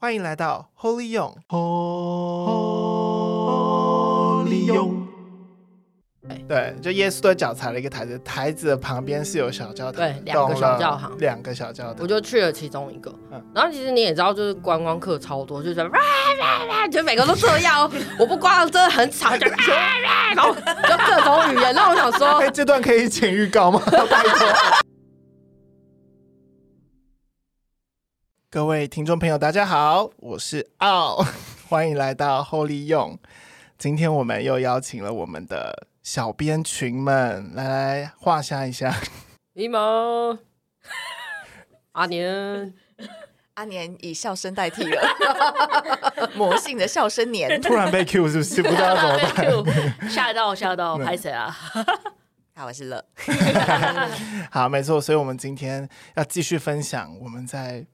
欢迎来到 Holy 用，Holy 用。对，就耶稣的脚踩了一个台子，台子的旁边是有小教堂，对，两个小教堂，两个小教堂，我就去了其中一个。嗯，然后其实你也知道，就是观光客超多，就是哇哇哇，就每个都这样。我不光真的很吵，就哇哇，然后就各种语言。那我想说，哎，这段可以请预告吗？拜托。各位听众朋友，大家好，我是奥，欢迎来到 Holy 勇。今天我们又邀请了我们的小编群们来来画下一下。你好，阿年，阿年以笑声代替了，魔性的笑声年，突然被 Q 是不是？不知道怎么办？吓到吓到，拍谁啊？好，我是乐。好，没错，所以我们今天要继续分享我们在。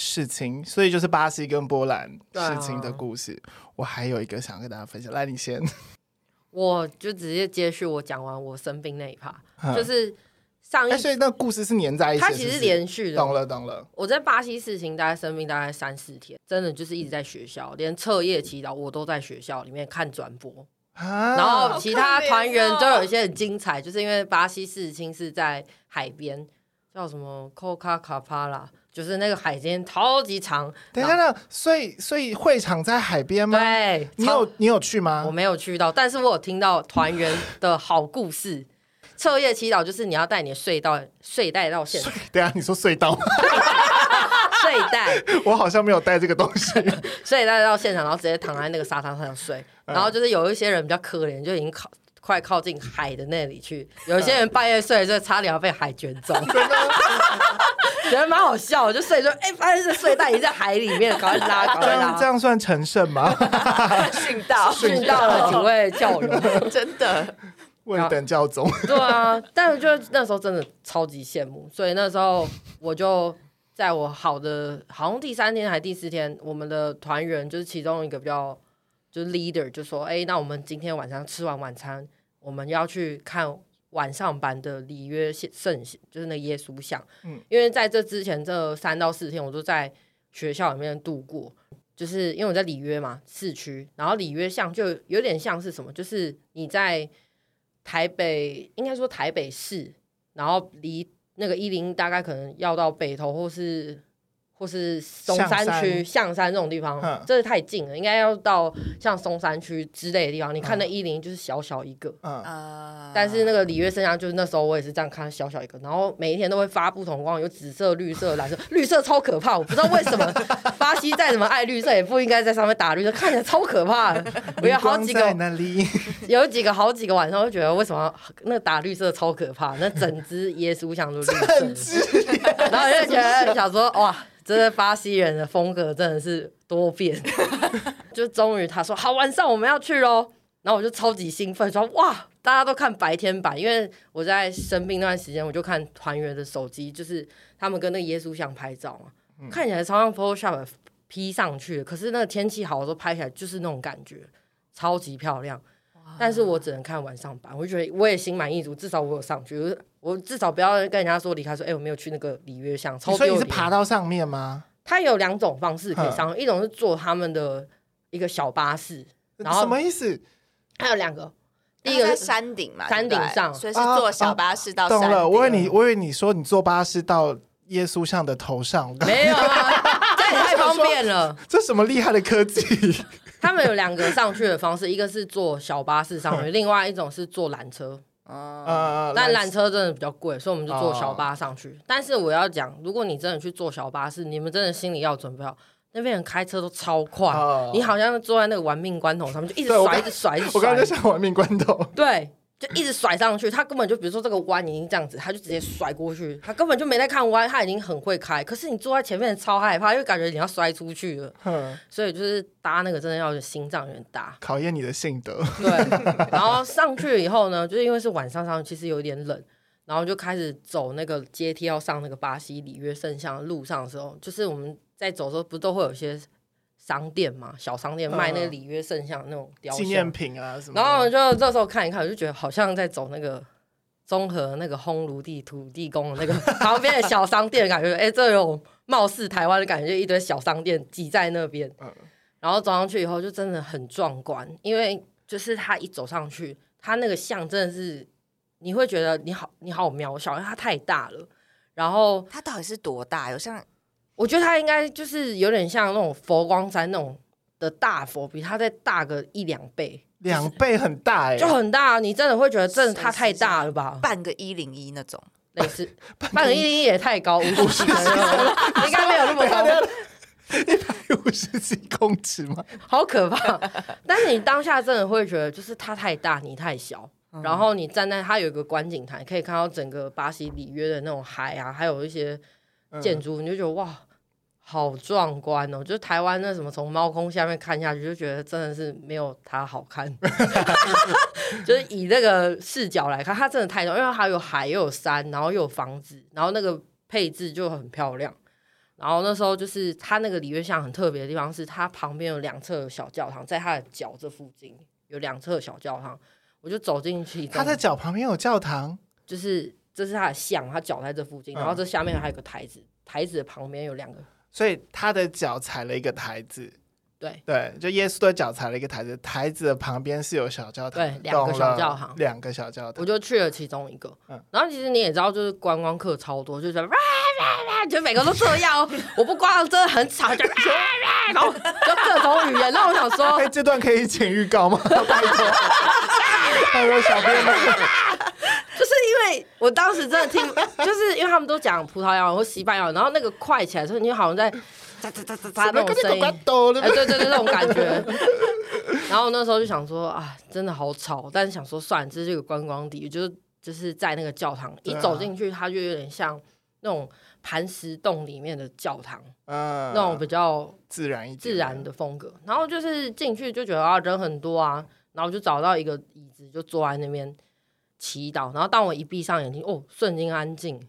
事情，所以就是巴西跟波兰事情的故事。啊、我还有一个想跟大家分享，来，你先。我就直接接续我讲完我生病那一趴，嗯、就是上一、欸，所以那故事是连在一起，它其实是连续的。懂了，懂了。我在巴西事情大概生病大概三四天，真的就是一直在学校，连彻夜祈祷我都在学校里面看转播。啊、然后其他团员都有一些很精彩，就是因为巴西事情是在海边，叫什么 Copacabana 就是那个海边超级长，等一下那，所以所以会场在海边吗？对，你有你有去吗？我没有去到，但是我有听到团员的好故事。彻夜祈祷就是你要带你的睡袋睡袋到现场。对啊，你说隧道？睡袋，我好像没有带这个东西。睡袋到现场，然后直接躺在那个沙滩上睡。然后就是有一些人比较可怜，就已经靠。快靠近海的那里去，有些人半夜睡，就差点要被海卷走，觉得蛮好笑。就睡就 哎，发现这睡袋已经在海里面，赶快拉，赶快拉。这样算成圣吗？训到 训到了几位教友，真的问等教宗。对啊，但是就那时候真的超级羡慕，所以那时候我就在我好的，好像第三天还是第四天，我们的团员就是其中一个比较就是 leader 就说，哎，那我们今天晚上吃完晚餐。我们要去看晚上版的里约圣像，就是那耶稣像。嗯，因为在这之前这三到四天，我都在学校里面度过。就是因为我在里约嘛，市区，然后里约像就有点像是什么，就是你在台北，应该说台北市，然后离那个一零大概可能要到北投或是。或是松山区、象山这种地方，真的太近了，应该要到像松山区之类的地方。你看那一零就是小小一个，嗯，但是那个里约圣像就是那时候我也是这样看，小小一个。然后每一天都会发不同光，有紫色、绿色、蓝色，绿色超可怕，我不知道为什么巴西再怎么爱绿色，也不应该在上面打绿色，看起来超可怕的。我有 好几个，有几个好几个晚上，我就觉得为什么那个打绿色超可怕？那整只耶稣像都绿色，然后我就觉得想说哇。这个巴西人的风格真的是多变，就终于他说好，晚上我们要去喽，然后我就超级兴奋，说哇，大家都看白天版，因为我在生病那段时间，我就看团员的手机，就是他们跟那个耶稣像拍照嘛，嗯、看起来超像 Photoshop P 上去的，可是那个天气好的时候拍起来就是那种感觉，超级漂亮。但是我只能看晚上版，我就觉得我也心满意足，至少我有上去，我至少不要跟人家说离开说，哎、欸，我没有去那个里约像。所以你是爬到上面吗？它有两种方式可以上，一种是坐他们的一个小巴士，然后什么意思？还有两个，第一个是山顶嘛，山顶上，所以是坐小巴士到山顶。懂了，我以为你，我以为你说你坐巴士到耶稣像的头上，没有啊，这也太方便了，这什么厉害的科技？他们有两个上去的方式，一个是坐小巴士上去，另外一种是坐缆车。嗯，但缆车真的比较贵，所以我们就坐小巴上去。但是我要讲，如果你真的去坐小巴士，你们真的心里要准备好，那边人开车都超快，你好像坐在那个玩命关头上面，就一直甩，一直甩，一直甩。我刚刚在想玩命关头。对。就一直甩上去，他根本就比如说这个弯已经这样子，他就直接甩过去，他根本就没在看弯，他已经很会开。可是你坐在前面超害怕，因为感觉你要摔出去了。嗯，所以就是搭那个真的要心脏有点大，考验你的性德。对，然后上去了以后呢，就是因为是晚上上去，其实有点冷，然后就开始走那个阶梯要上那个巴西里约圣像的路上的时候，就是我们在走的时候，不都会有些。商店嘛，小商店卖那个里约圣像那种雕像、纪念品啊什么。然后就这时候看一看，我就觉得好像在走那个综合那个烘炉地土地公的那个 旁边的小商店，感觉哎，这有貌似台湾的感觉，一堆小商店挤在那边。嗯，然后走上去以后，就真的很壮观，因为就是他一走上去，他那个像真的是你会觉得你好你好渺小，因为它太大了。然后它到底是多大？有像我觉得它应该就是有点像那种佛光山那种的大佛，比它再大个一两倍，两倍很大哎、欸，就很大。你真的会觉得，真的它太大了吧？半个一零一那种，类似 半个一零一也太高，五十几，应该没有那么高，一百五十几公尺吗？好可怕！但是你当下真的会觉得，就是它太大，你太小。然后你站在它有一个观景台，可以看到整个巴西里约的那种海啊，还有一些建筑，你就觉得哇，好壮观哦！就是台湾那什么从猫空下面看下去，就觉得真的是没有它好看。就是以那个视角来看，它真的太壮，因为它有海又有山，然后又有房子，然后那个配置就很漂亮。然后那时候就是它那个里约像很特别的地方是，它旁边有两侧小教堂，在它的脚这附近有两侧小教堂。我就走进去，它的脚旁边有教堂，就是这是它的像，它脚在这附近，然后这下面还有个台子，台子的旁边有两个，所以他的脚踩了一个台子，对。对，就耶稣的脚踩了一个台子，台子的旁边是有小教堂，对，两个小教堂，两个小教堂，我就去了其中一个，嗯，然后其实你也知道，就是观光客超多，就是哇哇哇，就每个都这样，我不光真的很吵，就哇哇，然后就各种语言，那我想说，哎，这段可以剪预告吗？拜托。他说：“小编们，就是因为我当时真的听，就是因为他们都讲葡萄牙或西班牙，然后那个快起来的时候，你好像在喳喳喳喳喳那种声音，哎，对对对，那种感觉。然后那时候就想说啊，真的好吵，但是想说算了，这是一个观光地，就是就是在那个教堂一走进去，它就有点像那种磐石洞里面的教堂，嗯，那种比较自然一自然的风格。然后就是进去就觉得啊，人很多啊。”然后就找到一个椅子，就坐在那边祈祷。然后当我一闭上眼睛，哦，瞬间安静，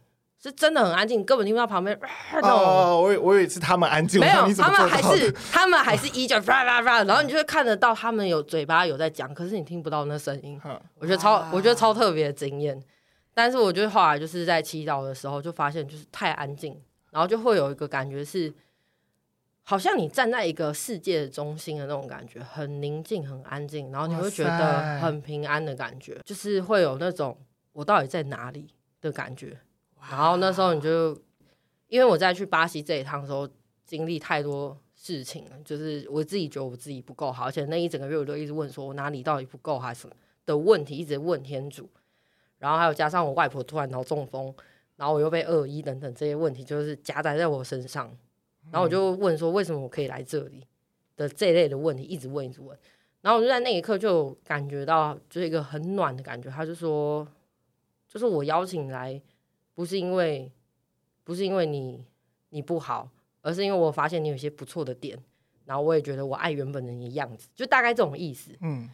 是真的很安静，根本听不到旁边。哦，我我以为是他们安静，没有，他们还是他们还是依旧啪啪啪。然后你就会看得到他们有嘴巴有在讲，可是你听不到那声音。我觉得超，我觉得超特别的经验。但是我觉得后来就是在祈祷的时候，就发现就是太安静，然后就会有一个感觉是。好像你站在一个世界的中心的那种感觉，很宁静、很安静，然后你会觉得很平安的感觉，就是会有那种我到底在哪里的感觉。然后那时候你就，因为我在去巴西这一趟的时候，经历太多事情了，就是我自己觉得我自己不够好，而且那一整个月我都一直问说我哪里到底不够还是什么的问题，一直问天主。然后还有加上我外婆突然脑中风，然后我又被恶意等等这些问题，就是夹杂在我身上。然后我就问说，为什么我可以来这里的这一类的问题，一直问一直问。然后我就在那一刻就感觉到，就是一个很暖的感觉。他就说，就是我邀请来，不是因为不是因为你你不好，而是因为我发现你有些不错的点。然后我也觉得我爱原本的你的样子，就大概这种意思。嗯，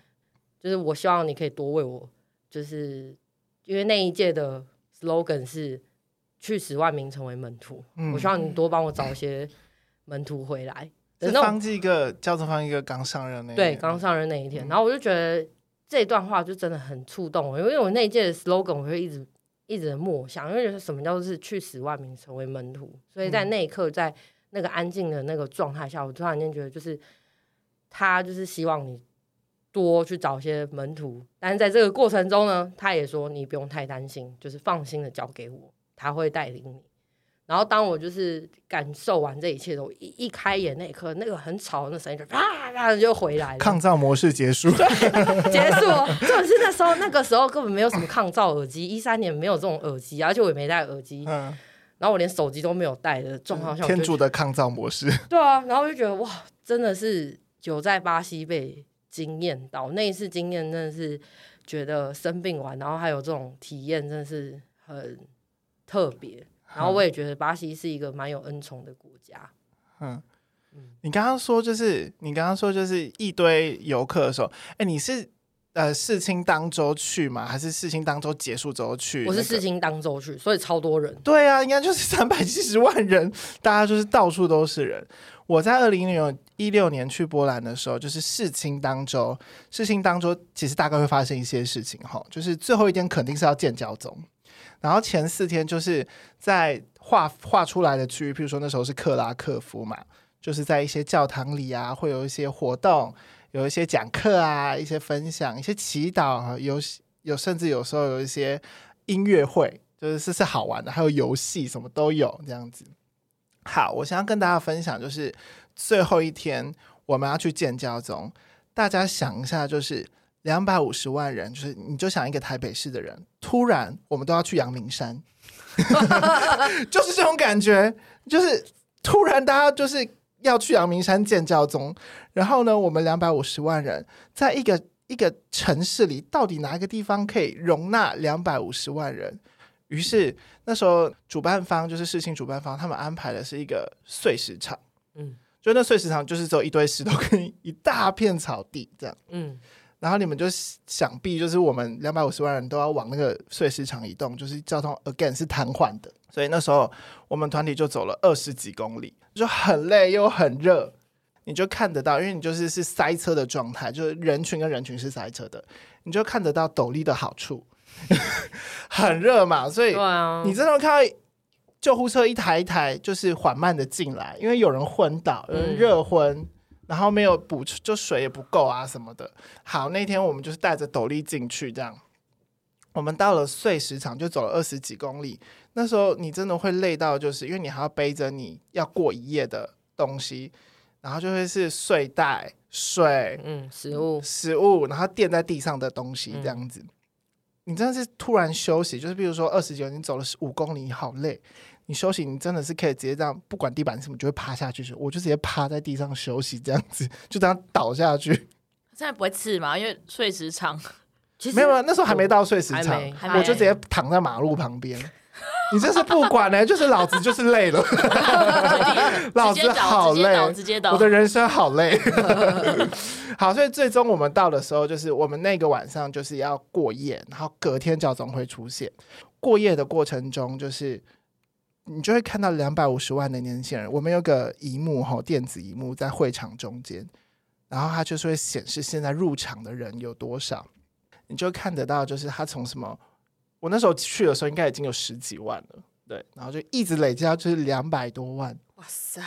就是我希望你可以多为我，就是因为那一届的 slogan 是去十万名成为门徒。嗯，我希望你多帮我找一些。门徒回来，是方济各教宗方济各刚上任那对，刚上任那一天，嗯、然后我就觉得这段话就真的很触动我，因为我那一届的 slogan 我就一直一直默想，因为觉得什么叫做是去十万名成为门徒，所以在那一刻，在那个安静的那个状态下，我突然间觉得就是他就是希望你多去找些门徒，但是在这个过程中呢，他也说你不用太担心，就是放心的交给我，他会带领你。然后当我就是感受完这一切的时候，一一开眼那一刻，那个很吵的那声音就啪啪就回来了。抗噪模式结束，对，结束。就是那时候，那个时候根本没有什么抗噪耳机，一三年没有这种耳机，而且我也没戴耳机。嗯。然后我连手机都没有带的状况下，天主的抗噪模式。对啊，然后我就觉得哇，真的是久在巴西被惊艳到，那一次经验真的是觉得生病完，然后还有这种体验，真的是很特别。然后我也觉得巴西是一个蛮有恩宠的国家。嗯，你刚刚说就是你刚刚说就是一堆游客的时候，哎，你是呃世青当周去吗？还是世青当周结束之后去，那个？我是世青当周去，所以超多人。对啊，应该就是 三百七十万人，大家就是到处都是人。我在二零一六年去波兰的时候，就是世青当周，世青当周其实大概会发生一些事情哈，就是最后一天肯定是要见教宗。然后前四天就是在画画出来的区域，譬如说那时候是克拉克夫嘛，就是在一些教堂里啊，会有一些活动，有一些讲课啊，一些分享，一些祈祷，啊有有甚至有时候有一些音乐会，就是是是好玩的，还有游戏什么都有这样子。好，我想要跟大家分享，就是最后一天我们要去见教宗，大家想一下，就是。两百五十万人，就是你就想一个台北市的人，突然我们都要去阳明山，就是这种感觉，就是突然大家就是要去阳明山见教宗，然后呢，我们两百五十万人在一个一个城市里，到底哪一个地方可以容纳两百五十万人？于是那时候主办方就是事情主办方，他们安排的是一个碎石场，嗯，就那碎石场就是只有一堆石头跟一大片草地这样，嗯。然后你们就想必就是我们两百五十万人都要往那个碎石场移动，就是交通 again 是瘫痪的，所以那时候我们团体就走了二十几公里，就很累又很热，你就看得到，因为你就是是塞车的状态，就是人群跟人群是塞车的，你就看得到斗笠的好处，很热嘛，所以你真的看到救护车一台一台就是缓慢的进来，因为有人昏倒，有人热昏。嗯然后没有补，就水也不够啊什么的。好，那天我们就是带着斗笠进去，这样。我们到了碎石场，就走了二十几公里。那时候你真的会累到，就是因为你还要背着你要过一夜的东西，然后就会是睡袋、水、嗯，食物、食物，然后垫在地上的东西这样子。嗯、你真的是突然休息，就是比如说二十九，你走了五公里，你好累。你休息，你真的是可以直接这样，不管地板什么，就会趴下去。我就直接趴在地上休息，这样子就这样倒下去。现在不会刺吗？因为碎石场，其实没有没有，那时候还没到碎石场，我就直接躺在马路旁边。你这是不管呢、欸？就是老子就是累了，老子好累，我的人生好累。好，所以最终我们到的时候，就是我们那个晚上就是要过夜，然后隔天教总会出现。过夜的过程中，就是。你就会看到两百五十万的年轻人，我们有个荧幕哈，电子荧幕在会场中间，然后它就是会显示现在入场的人有多少，你就看得到，就是他从什么，我那时候去的时候应该已经有十几万了，对，然后就一直累积到就是两百多万，哇塞！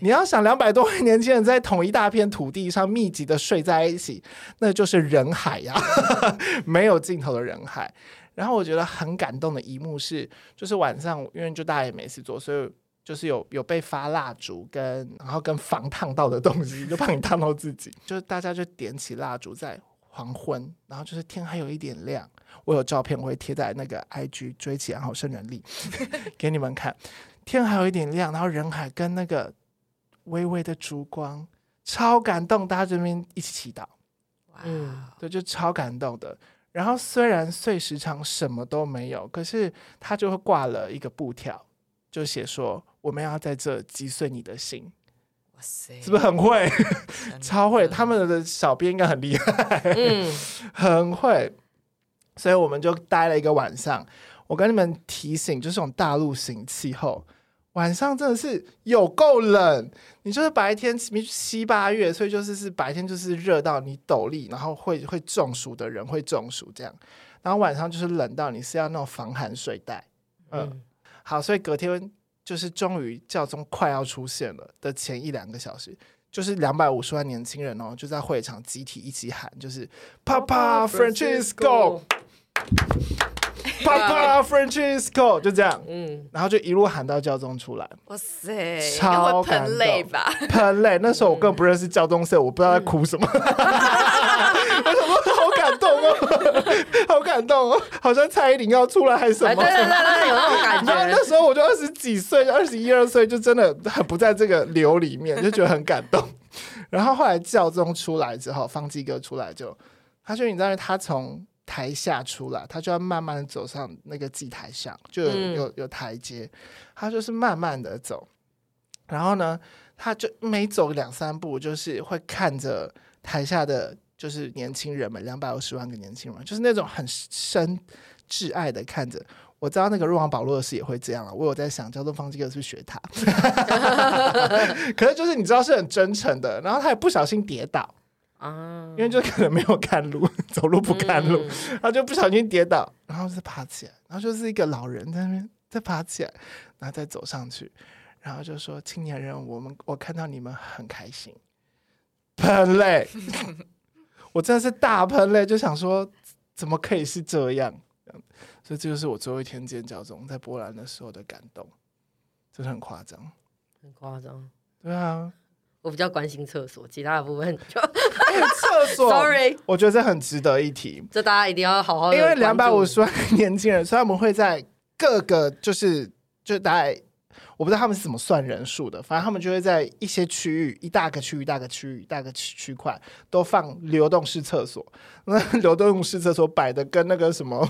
你要想两百多万年轻人在同一大片土地上密集的睡在一起，那就是人海呀，没有尽头的人海。然后我觉得很感动的一幕是，就是晚上因为就大家也没事做，所以就是有有被发蜡烛跟然后跟防烫到的东西，就怕你烫到自己。就是大家就点起蜡烛在黄昏，然后就是天还有一点亮。我有照片我会贴在那个 IG 追起安好圣人力 给你们看。天还有一点亮，然后人海跟那个微微的烛光，超感动。大家这边一起祈祷，嗯，对，就超感动的。然后虽然碎石场什么都没有，可是他就会挂了一个布条，就写说我们要在这击碎你的心。是不是很会？超会！他们的小编应该很厉害，嗯，很会。所以我们就待了一个晚上。我跟你们提醒，就是这种大陆型气候。晚上真的是有够冷，你就是白天七八月，所以就是是白天就是热到你斗笠，然后会会中暑的人会中暑这样，然后晚上就是冷到你是要那种防寒睡袋，嗯，嗯好，所以隔天就是终于教宗快要出现了的前一两个小时，就是两百五十万年轻人哦，就在会场集体一起喊，就是 Papa Francisco。Papa Francisco 就这样，嗯，然后就一路喊到教宗出来，哇塞，超感动，喷泪吧，喷泪。那时候我根本不认识教宗，所以我不知道在哭什么。我想说 好感动哦，好像蔡依林要出来还是什么？对对对，有那种感觉。那时候我就二十几岁，二十一二岁，就真的很不在这个流里面，就觉得很感动。然后后来教宗出来之后，方济哥出来就，他说：“你知道他从。”台下出来，他就要慢慢的走上那个祭台上，就有有台阶，他就是慢慢的走，然后呢，他就每走两三步，就是会看着台下的就是年轻人们，两百五十万个年轻人，就是那种很深挚爱的看着。我知道那个入望保罗的事也会这样啊，我有在想，交通方济各是是学他？可是就是你知道是很真诚的，然后他也不小心跌倒。啊，因为就可能没有看路，走路不看路，嗯他就不小心跌倒，然后就爬起来，然后就是一个老人在那边再爬起来，然后再走上去，然后就说：“青年人，我们我看到你们很开心。”喷泪，我真的是大喷泪，就想说怎么可以是这样？所以这就是我最后一天见教中在波兰的时候的感动，真的很夸张。很夸张。对啊，我比较关心厕所，其他的部分就 厕所 sorry，我觉得这很值得一提。这大家一定要好好。因为两百五十万个年轻人，所以他们会在各个就是就大概我不知道他们是怎么算人数的，反正他们就会在一些区域，一大个区域、一大个区域、一大个区区块都放流动式厕所。那流动式厕所摆的跟那个什么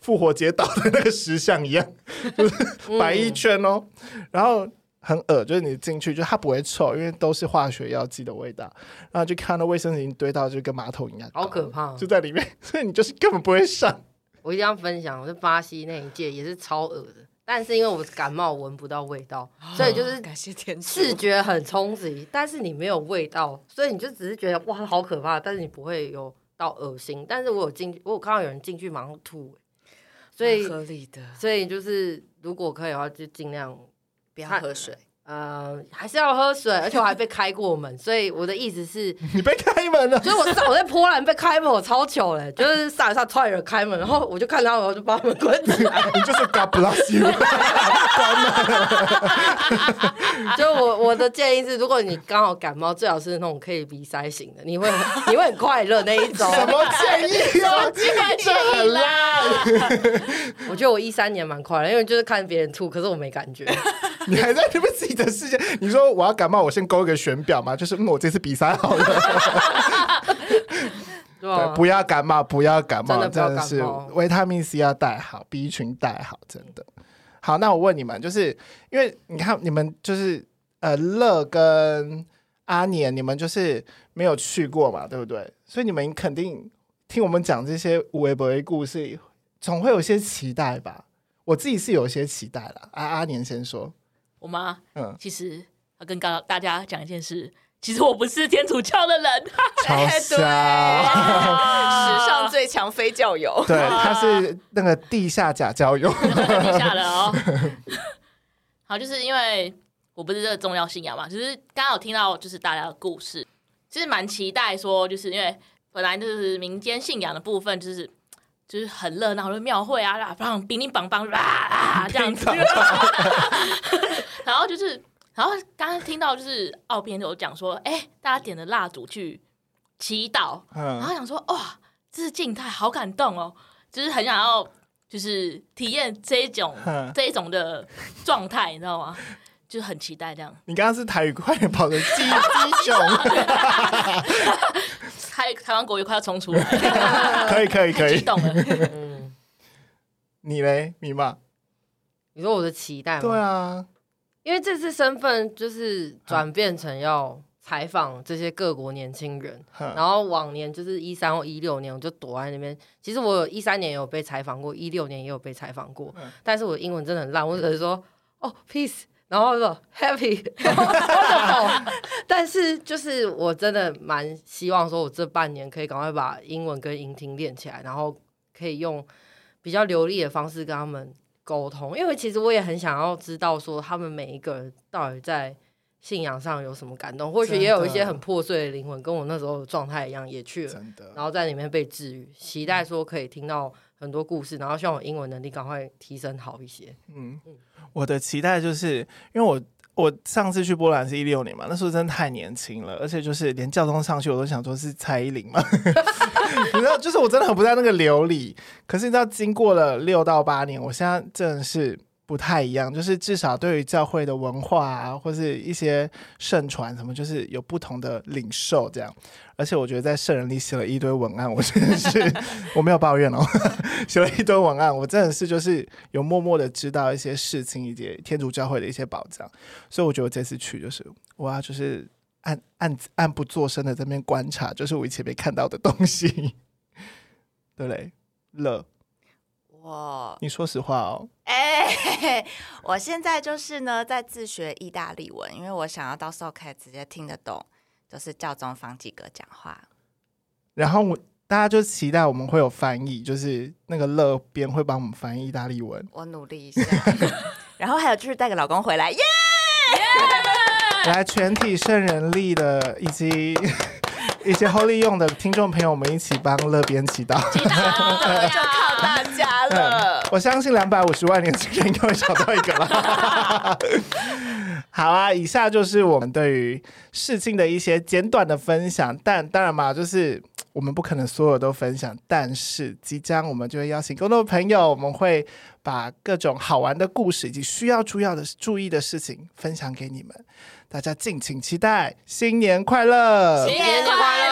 复活节岛的那个石像一样，就是摆一圈哦，然后。很恶就是你进去，就它不会臭，因为都是化学药剂的味道。然后就看到卫生巾堆到就跟马桶一样，好可怕哦，就在里面，所以你就是根本不会上。我一定要分享，我在巴西那一届也是超恶的，但是因为我感冒闻不到味道，所以就是感谢天主，视觉很冲击，但是你没有味道，所以你就只是觉得哇好可怕，但是你不会有到恶心。但是我有进，我有看到有人进去马上吐，所以合理的，所以就是如果可以的话，就尽量。不要喝水，呃，还是要喝水，而且我还被开过门，所以我的意思是，你被开门了，所以我上我在波兰被开门，我超糗嘞，就是上一上突然有人开门，然后我就看到，我就把门关起来，你就是 God bless you，就我我的建议是，如果你刚好感冒，最好是那种可以鼻塞型的，你会你会很快乐那一种。什么建议啊？这很烂。我觉得我一三年蛮快乐，因为就是看别人吐，可是我没感觉。你还在你们自己的世界？你说我要感冒，我先勾一个选表嘛，就是嗯，我这次比赛好了。对，不要感冒，不要感冒，真的是维他命 C 要带好，B 群带好，真的。好，那我问你们，就是因为你看你们就是呃乐跟阿年，你们就是没有去过嘛，对不对？所以你们肯定听我们讲这些无微博的故事，总会有些期待吧？我自己是有些期待了。阿阿年先说，我妈，嗯，其实要跟大大家讲一件事，其实我不是天主教的人，超 对。史上最强非教友，对，他是那个地下假交友。地下的哦。好，就是因为我不是这个重要信仰嘛，就是刚刚有听到就是大家的故事，其实蛮期待说，就是因为本来就是民间信仰的部分，就是就是很热闹的庙会啊，然后乒乒乓乓啊这样子，然后就是，然后刚刚听到就是奥编有讲说，哎，大家点了蜡烛去祈祷，然后嗯，想说哇，这是静态，好感动哦，就是很想要就是体验这一种嗯。这一种的状态，你知道吗？就是很期待这样。你刚刚是台语快点跑的鸡鸡熊，台台湾国语快要冲出来，可以可以可以。太激动了。嗯，你嘞，米妈？你说我的期待吗？对啊，因为这次身份就是转变成要采访这些各国年轻人，然后往年就是一三或一六年，我就躲在那边。其实我有一三年也有被采访过，一六年也有被采访过，嗯但是我英文真的很烂，我只能说哦 peace，然后说 happy。但是就是我真的蛮希望说，我这半年可以赶快把英文跟英听练起来，然后可以用比较流利的方式跟他们沟通，因为其实我也很想要知道说他们每一个人到底在信仰上有什么感动，或许也有一些很破碎的灵魂，跟我那时候的状态一样，也去了，然后在里面被治愈，期待说可以听到很多故事，然后希望我英文能力赶快提升好一些。嗯，我的期待就是因为我我上次去波兰是一六年嘛，那时候真的太年轻了，而且就是连教宗上去我都想说是蔡依林嘛，你知道，就是我真的很不在那个流里。可是你知道，经过了六到八年，我现在真的是不太一样，就是至少对于教会的文化啊，或是一些圣传什么，就是有不同的领受这样。而且我觉得在圣人里写了一堆文案，我真的是我没有抱怨哦，写了一堆文案，我真的是就是有默默的知道一些事情，以及天主教会的一些宝藏。所以我觉得这次去就是我要就是暗暗暗不作声的在那边观察，就是我以前没看到的东西。对不对，乐，我你说实话哦。哎、我现在就是呢，在自学意大利文，因为我想要到时候可以直接听得懂，就是教宗方济各讲话。然后我大家就期待我们会有翻译，就是那个乐编会帮我们翻译意大利文。我努力一下。然后还有就是带个老公回来，耶、耶！来，全体圣人力的以及一些 Holy 用的听众朋友们一起帮乐编祈祷。祈祷 就靠大家了。我相信两百五十万年轻人应该会找到一个了。好啊，以下就是我们对于事情的一些简短的分享，但当然嘛，就是。我们不可能所有都分享，但是即将我们就会邀请更多的朋友，我们会把各种好玩的故事以及需要注意的注意的事情分享给你们，大家敬请期待。新年快乐！新年快乐！